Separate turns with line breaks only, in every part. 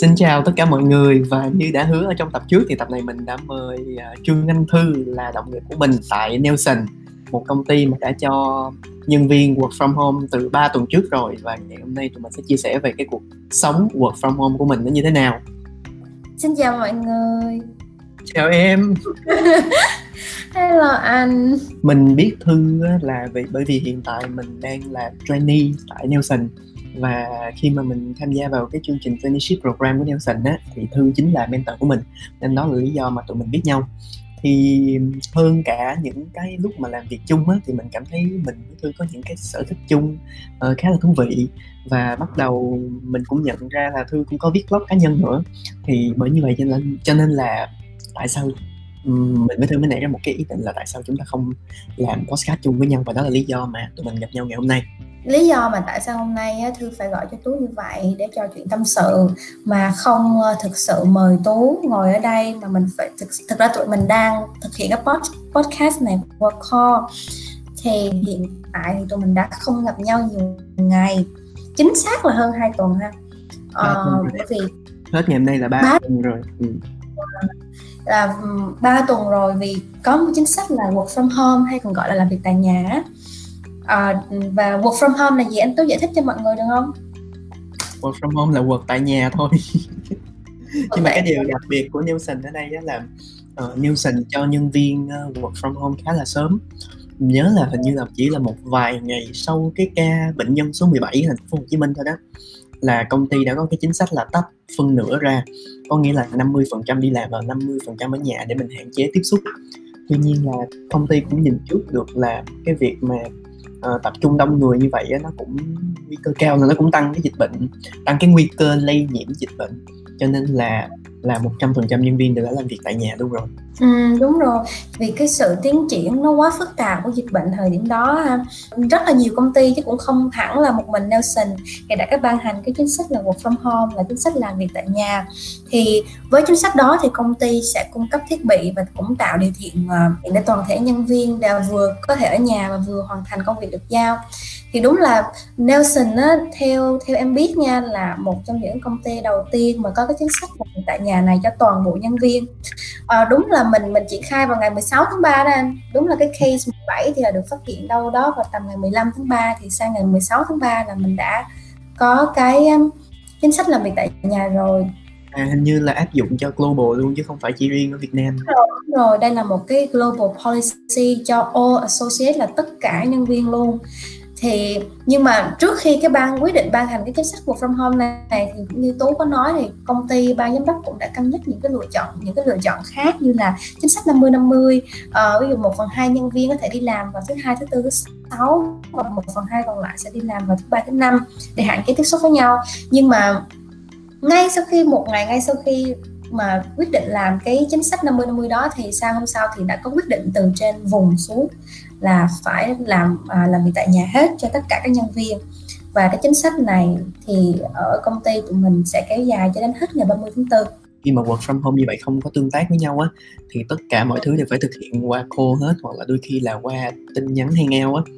Xin chào tất cả mọi người và như đã hứa ở trong tập trước thì tập này mình đã mời uh, Trương Anh Thư là đồng nghiệp của mình tại Nelson một công ty mà đã cho nhân viên work from home từ 3 tuần trước rồi và ngày hôm nay tụi mình sẽ chia sẻ về cái cuộc sống work from home của mình nó như thế nào.
Xin chào mọi người.
Chào em.
Hello anh.
Mình biết Thư là vì bởi vì hiện tại mình đang là trainee tại Nelson và khi mà mình tham gia vào cái chương trình traineeship program của Nelson á thì Thư chính là mentor của mình nên đó là lý do mà tụi mình biết nhau. Thì hơn cả những cái lúc mà làm việc chung á thì mình cảm thấy mình với Thư có những cái sở thích chung uh, khá là thú vị. Và bắt đầu mình cũng nhận ra là Thư cũng có viết blog cá nhân nữa. Thì bởi như vậy cho nên cho nên là tại sao mình Thư mới nảy ra một cái ý định là tại sao chúng ta không làm podcast chung với nhau và đó là lý do mà tụi mình gặp nhau ngày hôm nay.
Lý do mà tại sao hôm nay thư phải gọi cho tú như vậy để trò chuyện tâm sự mà không ờ, thực sự mời tú ngồi ở đây mà mình phải thực, thực ra tụi mình đang thực hiện cái podcast này qua call. Thì hiện tại thì tụi mình đã không gặp nhau nhiều ngày chính xác là hơn 2 tuần ha.
Ờ, bởi vì hết ngày hôm nay là ba tuần rồi. Ừ.
là ba tuần rồi vì có một chính sách là work from home hay còn gọi là làm việc tại nhà à, và work from home là gì? Anh tú giải thích cho mọi người được không?
Work from home là work tại nhà thôi. Nhưng mà cái điều đặc biệt của Nielsen ở đây là uh, Nielsen cho nhân viên uh, work from home khá là sớm. Nhớ là hình như là chỉ là một vài ngày sau cái ca bệnh nhân số 17 ở thành phố Hồ Chí Minh thôi đó là công ty đã có cái chính sách là tách phân nửa ra. Có nghĩa là 50% đi làm và 50% ở nhà để mình hạn chế tiếp xúc. Tuy nhiên là công ty cũng nhìn trước được là cái việc mà uh, tập trung đông người như vậy á, nó cũng nguy cơ cao là nó cũng tăng cái dịch bệnh tăng cái nguy cơ lây nhiễm dịch bệnh cho nên là là một trăm phần trăm nhân viên đều đã làm việc tại nhà luôn rồi.
Ừ, đúng rồi. Vì cái sự tiến triển nó quá phức tạp của dịch bệnh thời điểm đó rất là nhiều công ty chứ cũng không hẳn là một mình Nelson thì đã các ban hành cái chính sách là work from home là chính sách làm việc tại nhà. Thì với chính sách đó thì công ty sẽ cung cấp thiết bị và cũng tạo điều kiện ờ, để toàn thể nhân viên đều vừa có thể ở nhà và vừa hoàn thành công việc được giao thì đúng là Nelson á, theo theo em biết nha là một trong những công ty đầu tiên mà có cái chính sách tại nhà này cho toàn bộ nhân viên. À, đúng là mình mình triển khai vào ngày 16 tháng 3 đó anh. Đúng là cái case 17 thì là được phát hiện đâu đó vào tầm ngày 15 tháng 3 thì sang ngày 16 tháng 3 là mình đã có cái um, chính sách làm việc tại nhà rồi.
À, hình như là áp dụng cho global luôn chứ không phải chỉ riêng ở Việt Nam.
Rồi, rồi, đây là một cái global policy cho all associate là tất cả nhân viên luôn thì nhưng mà trước khi cái ban quyết định ban hành cái chính sách work from home này thì như tú có nói thì công ty ban giám đốc cũng đã cân nhắc những cái lựa chọn những cái lựa chọn khác như là chính sách 50 50 uh, ví dụ một phần hai nhân viên có thể đi làm vào thứ hai thứ tư thứ sáu và một phần hai còn lại sẽ đi làm vào thứ ba thứ năm để hạn chế tiếp xúc với nhau. Nhưng mà ngay sau khi một ngày ngay sau khi mà quyết định làm cái chính sách 50 50 đó thì sang hôm sau thì đã có quyết định từ trên vùng xuống là phải làm à, làm việc tại nhà hết cho tất cả các nhân viên. Và cái chính sách này thì ở công ty tụi mình sẽ kéo dài cho đến hết ngày 30 tháng 4
khi mà work from home như vậy không có tương tác với nhau á thì tất cả mọi thứ đều phải thực hiện qua call hết hoặc là đôi khi là qua tin nhắn hay hangout á.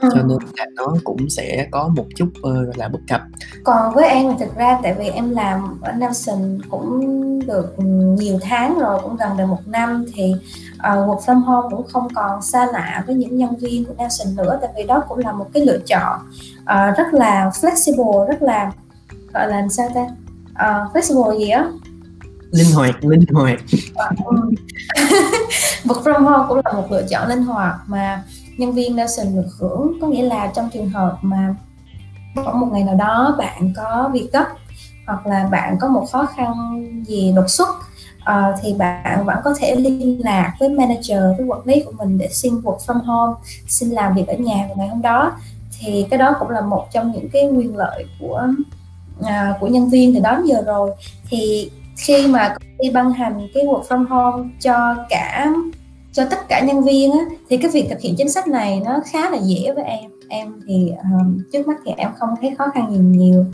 Ừ. cho nên là nó cũng sẽ có một chút uh, gọi là bất cập.
Còn với em thì thực ra tại vì em làm ở Nelson cũng được nhiều tháng rồi cũng gần được một năm thì uh, work from home cũng không còn xa lạ với những nhân viên của Nelson nữa. Tại vì đó cũng là một cái lựa chọn uh, rất là flexible rất là gọi là sao ta? Uh, flexible gì á?
Linh hoạt linh hoạt.
Work from home cũng là một lựa chọn linh hoạt mà nhân viên Nelson được hưởng. Có nghĩa là trong trường hợp mà có một ngày nào đó bạn có việc gấp hoặc là bạn có một khó khăn gì đột xuất uh, thì bạn vẫn có thể liên lạc với manager với quản lý của mình để xin work from home xin làm việc ở nhà vào ngày hôm đó. Thì cái đó cũng là một trong những cái quyền lợi của uh, của nhân viên thì đó giờ rồi. Thì khi mà công ty ban hành cái work from home cho cả cho tất cả nhân viên á, thì cái việc thực hiện chính sách này nó khá là dễ với em. Em thì um, trước mắt thì em không thấy khó khăn gì nhiều.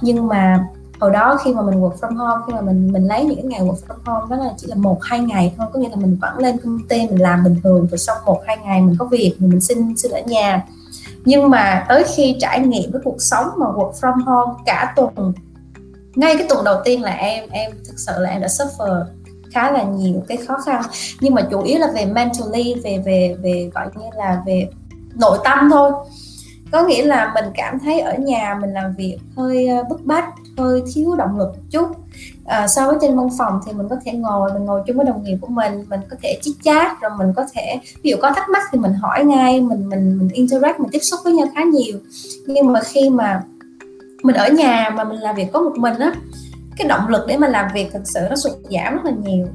Nhưng mà hồi đó khi mà mình work from home, khi mà mình mình lấy những cái ngày work from home đó là chỉ là một, hai ngày thôi. Có nghĩa là mình vẫn lên công ty, mình làm bình thường rồi xong một, hai ngày mình có việc thì mình xin xin ở nhà. Nhưng mà tới khi trải nghiệm với cuộc sống mà work from home cả tuần, ngay cái tuần đầu tiên là em em thực sự là em đã suffer khá là nhiều cái khó khăn. Nhưng mà chủ yếu là về mentally, về về về gọi như là về nội tâm thôi có nghĩa là mình cảm thấy ở nhà mình làm việc hơi ờ, bức bách hơi thiếu động lực một chút. À, so với trên văn phòng thì mình có thể ngồi mình ngồi chung với đồng nghiệp của mình mình có thể chit chat rồi mình có thể ví dụ có thắc mắc thì mình hỏi ngay mình mình mình interact mình tiếp xúc với nhau khá nhiều. Nhưng mà khi mà mình ở nhà mà mình làm việc có một mình á cái động lực để mà làm việc thực sự nó sụt giảm rất là nhiều.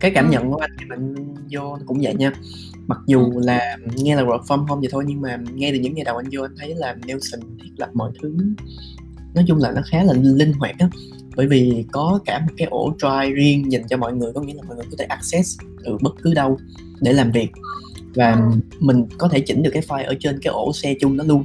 Cái cảm nhận của anh thì mình vô cũng vậy nha mặc dù ừ. là nghe là work from home vậy thôi nhưng mà ngay từ những ngày đầu anh vô anh thấy là Nelson thiết lập mọi thứ nói chung là nó khá là linh hoạt á. Bởi vì có cả một cái ổ drive riêng dành cho mọi người có nghĩa là mọi người có thể access từ bất cứ đâu để làm việc. Và ừ. mình có thể chỉnh được cái file ở trên cái ổ xe chung đó luôn.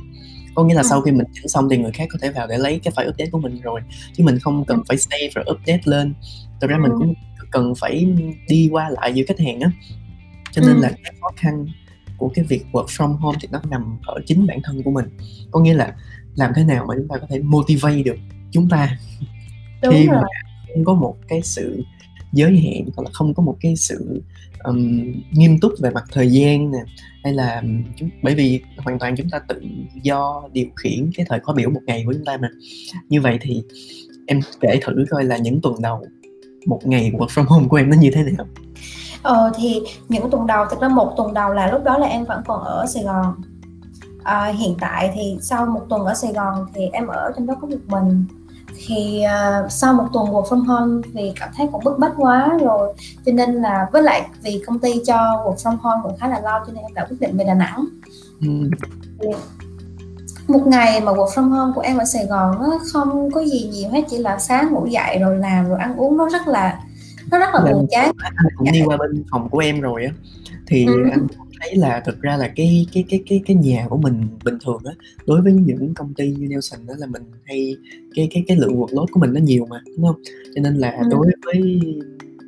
Có nghĩa là ừ. sau khi mình chỉnh xong thì người khác có thể vào để lấy cái file update của mình rồi chứ mình không cần phải save rồi update lên. Thực ra mình cũng cần phải đi qua lại giữa khách hàng á cho nên ừ. là cái khó khăn của cái việc work from home thì nó nằm ở chính bản thân của mình có nghĩa là làm thế nào mà chúng ta có thể motivate được chúng ta Đúng khi rồi. mà không có một cái sự giới hạn hoặc là không có một cái sự um, nghiêm túc về mặt thời gian nè hay là chúng bởi vì hoàn toàn chúng ta tự do điều khiển cái thời khóa biểu một ngày của chúng ta mà như vậy thì em kể thử coi là những tuần đầu một ngày work from home của em nó như thế nào
Ờ thì những tuần đầu thực ra một tuần đầu là lúc đó là em vẫn còn ở Sài Gòn. À, hiện tại thì sau một tuần ở Sài Gòn thì em ở trong đó có một mình thì uh, sau một tuần work from home vì cảm thấy cũng bức bách quá rồi cho nên là với lại vì công ty cho work from home cũng khá là lâu cho nên em đã quyết định về Đà Nẵng ừ. một ngày mà work from home của em ở Sài Gòn nó không có gì nhiều hết chỉ là sáng ngủ dậy rồi làm rồi ăn uống nó rất là nó rất là buồn chán.
anh cũng đi qua bên phòng của em rồi á. Thì ừ. anh thấy là thực ra là cái cái cái cái cái nhà của mình bình thường á đối với những công ty như Nelson đó là mình hay cái cái cái lượng workload của mình nó nhiều mà đúng không? Cho nên là ừ. đối với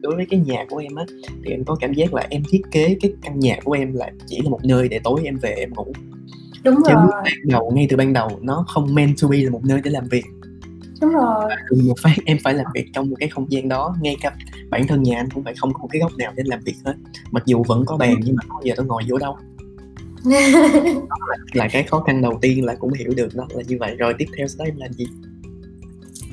đối với cái nhà của em á thì em có cảm giác là em thiết kế cái căn nhà của em là chỉ là một nơi để tối em về em ngủ.
Đúng Chứ
rồi. ban đầu ngay từ ban đầu nó không meant to be là một nơi để làm việc
đúng rồi.
đùng một phát em phải làm việc trong một cái không gian đó. Ngay cả bản thân nhà anh cũng phải không có một cái góc nào để làm việc hết. Mặc dù vẫn có bàn nhưng mà không giờ tôi ngồi vô đâu. Đó là, là cái khó khăn đầu tiên là cũng hiểu được đó là như vậy. Rồi tiếp theo đó em làm gì?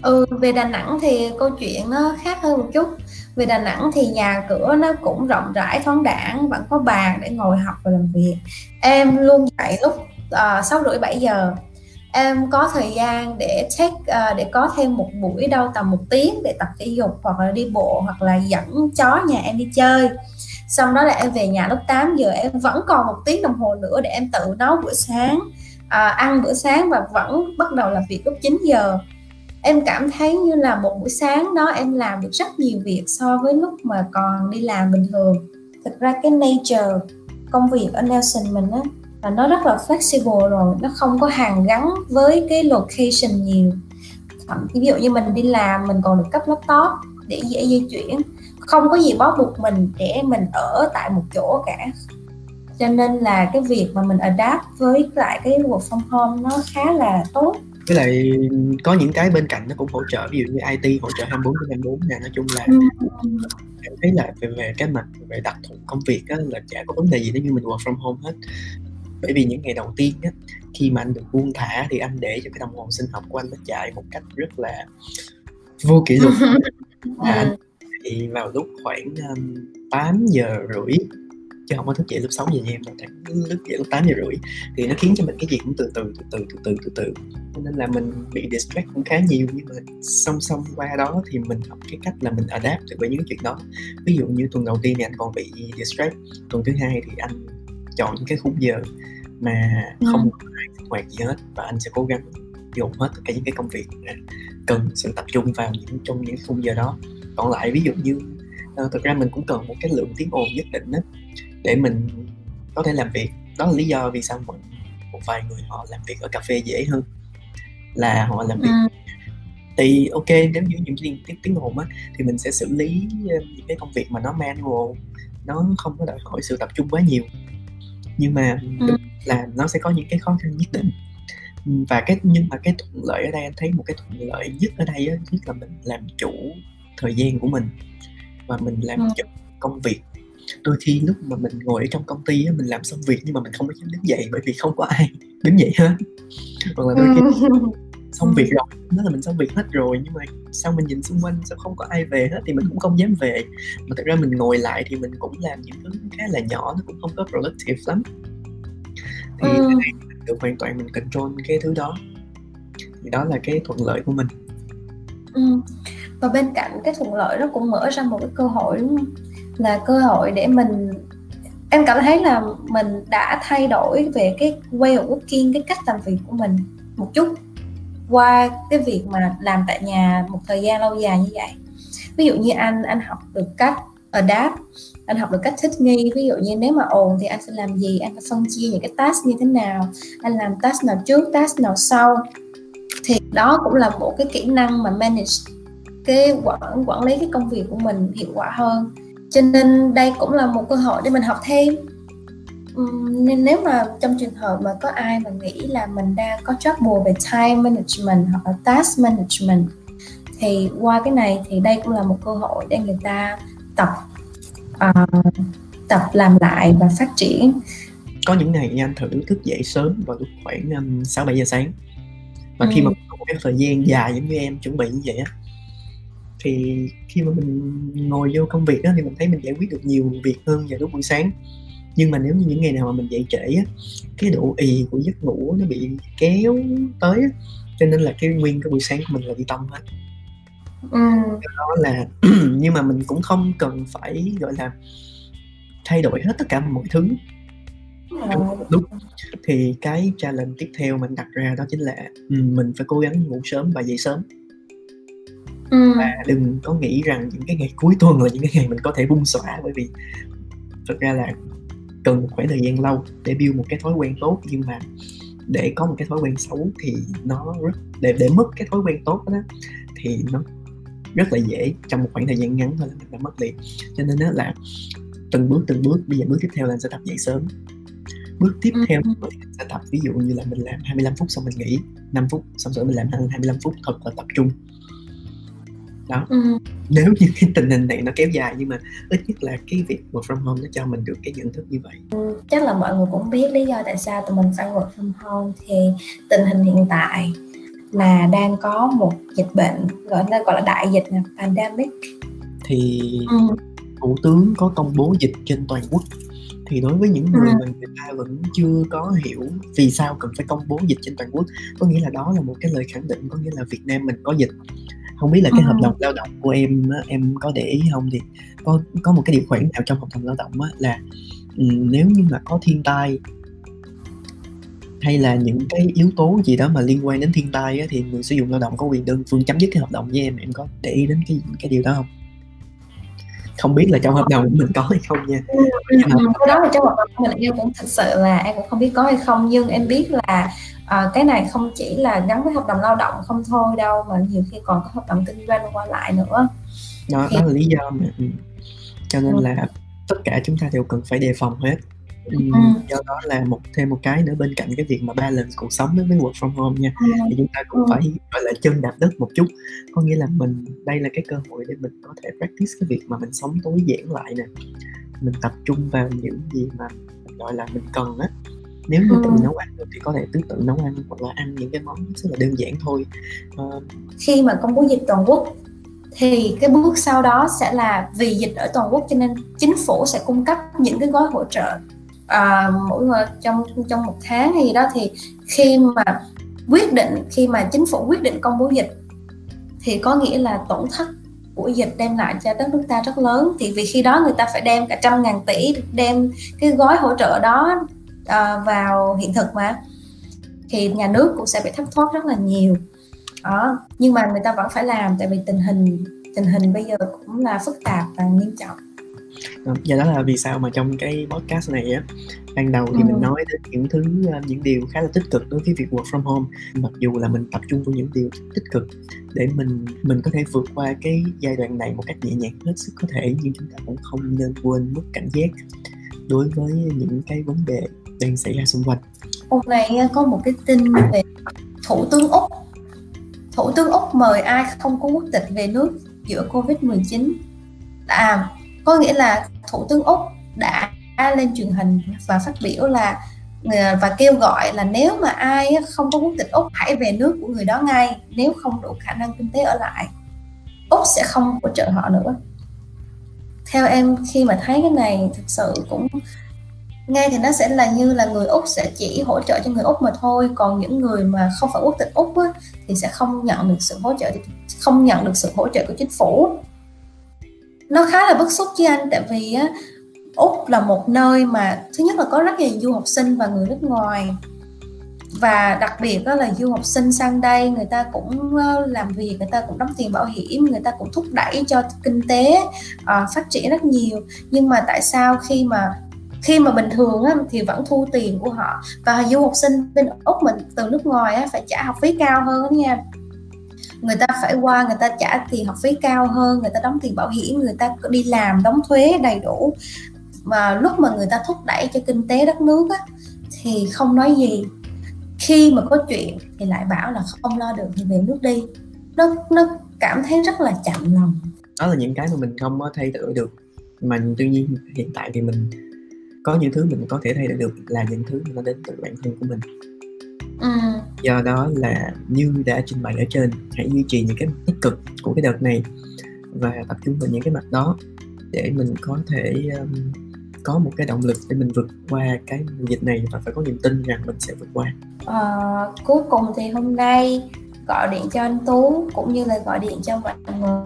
Ừ về Đà Nẵng thì câu chuyện nó khác hơn một chút. Về Đà Nẵng thì nhà cửa nó cũng rộng rãi thoáng đẳng vẫn có bàn để ngồi học và làm việc. Em luôn dậy lúc ờ, sáu rưỡi bảy giờ em có thời gian để check uh, để có thêm một buổi đâu tầm một tiếng để tập thể dục hoặc là đi bộ hoặc là dẫn chó nhà em đi chơi. Xong đó là em về nhà lúc 8 giờ em vẫn còn một tiếng đồng hồ nữa để em tự nấu bữa sáng à, ăn bữa sáng và vẫn bắt đầu làm việc lúc 9 giờ. Em cảm thấy như là một buổi sáng đó em làm được rất nhiều việc so với lúc mà còn đi làm bình thường. Thực ra cái nature công việc ở Nelson mình á là nó rất là flexible rồi nó không có hàng gắn với cái location nhiều. Thậm ví dụ như mình đi làm mình còn được cấp laptop để dễ di chuyển. Không có gì bó buộc mình để mình ở tại một chỗ cả. Cho nên là cái việc mà mình adapt với lại cái work from home nó khá là tốt.
Với lại có những cái bên cạnh nó cũng hỗ trợ ví dụ như IT hỗ trợ 24 trên 24 nè nói chung là ừ. em thấy là về, về cái mặt về đặc thù công việc á, là chả có vấn đề gì nếu như mình work from home hết bởi vì những ngày đầu tiên á, khi mà anh được buông thả thì anh để cho cái đồng hồ sinh học của anh nó chạy một cách rất là vô kỷ luật. À, thì vào lúc khoảng um, 8 giờ rưỡi chứ không có thức dậy lúc 6 giờ như em đâu thức dậy lúc 8 giờ rưỡi thì nó khiến cho mình cái gì cũng từ từ từ từ từ từ từ cho nên là mình bị distract cũng khá nhiều nhưng mà song song qua đó thì mình học cái cách là mình adapt được với những chuyện đó. Ví dụ như tuần đầu tiên thì anh còn bị distract tuần thứ hai thì anh chọn những cái khung giờ mà ừ. không sinh hoạt gì hết và anh sẽ cố gắng dùng hết tất cả những cái công việc cần sự tập trung vào những trong những khung giờ đó còn lại ví dụ như uh, thực ra mình cũng cần một cái lượng tiếng ồn nhất định đó để mình có thể làm việc đó là lý do vì sao một, một vài người họ làm việc ở cà phê dễ hơn là họ làm việc ừ. thì ok nếu như những tiếng, tiếng, tiếng ồn á thì mình sẽ xử lý những cái công việc mà nó manual nó không có đòi hỏi sự tập trung quá nhiều nhưng mà ừ. là nó sẽ có những cái khó khăn nhất định. Và cái nhưng mà cái thuận lợi ở đây anh thấy một cái thuận lợi nhất ở đây á nhất là mình làm chủ thời gian của mình. Và mình làm ừ. chủ công việc. Đôi khi lúc mà mình ngồi ở trong công ty á, mình làm xong việc nhưng mà mình không có dám đứng dậy bởi vì không có ai đứng dậy hết. Hoặc là đôi khi xong việc rồi. Nó là mình xong việc hết rồi nhưng mà sao mình nhìn xung quanh sao không có ai về hết? Thì mình cũng không dám về. Mà thật ra mình ngồi lại thì mình cũng làm những thứ khá là nhỏ nó cũng không có productive lắm. Thì ừ. được hoàn toàn mình control cái thứ đó. Thì đó là cái thuận lợi của mình.
Ừ. và bên cạnh cái thuận lợi nó cũng mở ra một cái cơ hội đúng không? Là cơ hội để mình em cảm thấy là mình đã thay đổi về cái way of working cái cách làm việc của mình một chút qua cái việc mà làm tại nhà một thời gian lâu dài như vậy. Ví dụ như anh anh học được cách adapt, anh học được cách thích nghi. Ví dụ như nếu mà ồn thì anh sẽ làm gì? Anh phải phân chia những cái task như thế nào? Anh làm task nào trước, task nào sau? Thì đó cũng là một cái kỹ năng mà manage cái quản quản lý cái công việc của mình hiệu quả hơn. Cho nên đây cũng là một cơ hội để mình học thêm nên nếu mà trong trường hợp mà có ai mà nghĩ là mình đang có trouble về time management hoặc là task management thì qua cái này thì đây cũng là một cơ hội để người ta tập uh, tập làm lại và phát triển.
Có những ngày anh thử thức dậy sớm vào lúc khoảng sáu um, bảy giờ sáng. Và ừ. khi mà có một cái thời gian dài giống như em chuẩn bị như vậy á thì khi mà mình ngồi vô công việc đó thì mình thấy mình giải quyết được nhiều việc hơn vào lúc buổi sáng nhưng mà nếu như những ngày nào mà mình dậy trễ á cái độ ì của giấc ngủ nó bị kéo tới á cho nên là cái nguyên cái buổi sáng của mình là bị tâm hết ừ. đó là nhưng mà mình cũng không cần phải gọi là thay đổi hết tất cả mọi thứ đúng thì cái challenge tiếp theo mình đặt ra đó chính là ừ, mình phải cố gắng ngủ sớm và dậy sớm ừ. và đừng có nghĩ rằng những cái ngày cuối tuần là những cái ngày mình có thể bung xõa bởi vì thực ra là cần một khoảng thời gian lâu để build một cái thói quen tốt. Nhưng mà để có một cái thói quen xấu thì nó rất để để mất cái thói quen tốt đó thì nó rất là dễ trong một khoảng thời gian ngắn thôi là mình đã mất liền cho nên đó là từng bước từng bước bây giờ bước tiếp theo là anh sẽ tập dậy sớm. Bước tiếp ừ. theo thì sẽ tập ví dụ như là mình làm 25 phút xong mình nghỉ 5 phút xong rồi mình làm 25 phút thật là tập trung đó ừ. nếu như cái tình hình này nó kéo dài nhưng mà ít nhất là cái việc work from home nó cho mình được cái nhận thức như vậy
ừ, chắc là mọi người cũng biết lý do tại sao tụi mình phải work from home thì tình hình hiện tại là đang có một dịch bệnh gọi là gọi là đại dịch là pandemic
thì ừ. thủ tướng có công bố dịch trên toàn quốc thì đối với những người ừ. mà người ta vẫn chưa có hiểu vì sao cần phải công bố dịch trên toàn quốc có nghĩa là đó là một cái lời khẳng định có nghĩa là Việt Nam mình có dịch không biết là cái hợp đồng lao động của em em có để ý không thì có có một cái điều khoản nào trong hợp đồng lao động á, là nếu như mà có thiên tai hay là những cái yếu tố gì đó mà liên quan đến thiên tai á, thì người sử dụng lao động có quyền đơn phương chấm dứt cái hợp đồng với em em có để ý đến cái cái điều đó không không biết là trong hợp đồng của mình có hay không nha ừ,
ừ, ừ. cái đó là trong hợp đồng của mình em cũng thật sự là em cũng không biết có hay không nhưng em biết là à, cái này không chỉ là gắn với hợp đồng lao động không thôi đâu mà nhiều khi còn có hợp đồng kinh doanh qua lại nữa
đó thì... đó là lý do mà cho nên ừ. là tất cả chúng ta đều cần phải đề phòng hết ừ. do đó là một thêm một cái nữa bên cạnh cái việc mà balance cuộc sống với work from home nha ừ. thì chúng ta cũng ừ. phải gọi là chân đạp đất một chút có nghĩa là mình đây là cái cơ hội để mình có thể practice cái việc mà mình sống tối giản lại nè mình tập trung vào những gì mà gọi là mình cần á nếu như tự nấu ăn được thì có thể tự tự nấu ăn hoặc là ăn những cái món rất là đơn giản thôi uh,
khi mà công bố dịch toàn quốc thì cái bước sau đó sẽ là vì dịch ở toàn quốc cho nên chính phủ sẽ cung cấp những cái gói hỗ trợ à, mỗi trong trong một tháng hay gì đó thì khi mà quyết định khi mà chính phủ quyết định công bố dịch thì có nghĩa là tổn thất của dịch đem lại cho đất nước ta rất lớn. Thì vì khi đó người ta phải đem cả trăm ngàn tỷ đem cái gói hỗ trợ đó uh, vào hiện thực mà. Thì nhà nước cũng sẽ bị thất thoát rất là nhiều. Đó nhưng mà người ta vẫn phải làm tại vì tình hình tình hình bây giờ cũng là phức tạp và nghiêm trọng
và dạ, đó là vì sao mà trong cái podcast này á ban đầu thì ừ. mình nói đến những thứ ờ, những điều khá là tích cực đối với việc work from home. Mặc dù là mình tập trung vào những điều tích cực để mình mình có thể vượt qua cái giai đoạn này một cách nhẹ nhàng hết sức có thể nhưng chúng ta cũng không nên quên mất cảnh giác đối với những cái vấn đề đang xảy ra xung quanh.
Hôm nay có một cái tin về thủ tướng úc. Thủ tướng úc mời ai không có quốc tịch về nước giữa covid 19 à có nghĩa là thủ tướng úc đã lên truyền hình và phát biểu là ờ, và kêu gọi là nếu mà ai không có quốc tịch úc hãy về nước của người đó ngay nếu không đủ khả năng kinh tế ở lại úc sẽ không hỗ trợ họ nữa. Theo em khi mà thấy cái này thực sự cũng nghe thì nó sẽ là như là người úc sẽ chỉ hỗ trợ cho người úc mà thôi còn những người mà không phải quốc tịch úc á, thì sẽ không nhận được sự hỗ trợ không nhận được sự hỗ trợ của chính phủ nó khá là bức xúc chứ anh tại vì á, úc là một nơi mà thứ nhất là có rất nhiều du học sinh và người nước ngoài. Và đặc biệt đó là du học sinh sang đây người ta cũng ờ, làm việc người ta cũng đóng tiền bảo hiểm người ta cũng thúc đẩy cho kinh tế uh, phát triển rất nhiều. Nhưng mà tại sao khi mà khi mà bình thường á, thì vẫn thu tiền của họ? Và du học sinh bên úc mình từ nước ngoài á, phải trả học phí cao hơn đó nha người ta phải qua người ta trả tiền học phí cao hơn người ta đóng tiền bảo hiểm người ta đi làm đóng thuế đầy đủ. Mà lúc mà người ta thúc đẩy cho kinh tế đất nước á, thì không nói gì. Khi mà có chuyện thì lại bảo là không lo được thì về nước đi. Nó nó cảm thấy rất là chậm lòng.
Đó là những cái mà mình không có thay đổi được. Mà tuy nhiên hiện tại thì mình có những thứ mình có thể thay đổi được là những thứ mà nó đến từ bản thân của mình ừ. do đó là như đã trình bày ở trên hãy duy trì những cái tích cực của cái đợt này và tập trung vào những cái mặt đó để mình có thể um, có một cái động lực để mình vượt qua cái dịch này và phải có niềm tin rằng mình sẽ vượt qua
à, cuối cùng thì hôm nay gọi điện cho anh Tú cũng như là gọi điện cho mọi người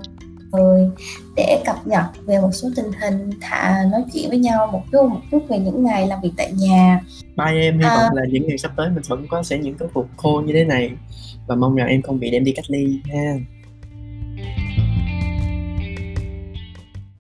để cập nhật về một số tình hình thả nói chuyện với nhau một chút một chút về những ngày làm việc tại nhà.
Bye em hy à, vọng là những ngày sắp tới mình vẫn có sẽ những cái cuộc khô như thế này. Và mong rằng em không bị đem đi cách ly ha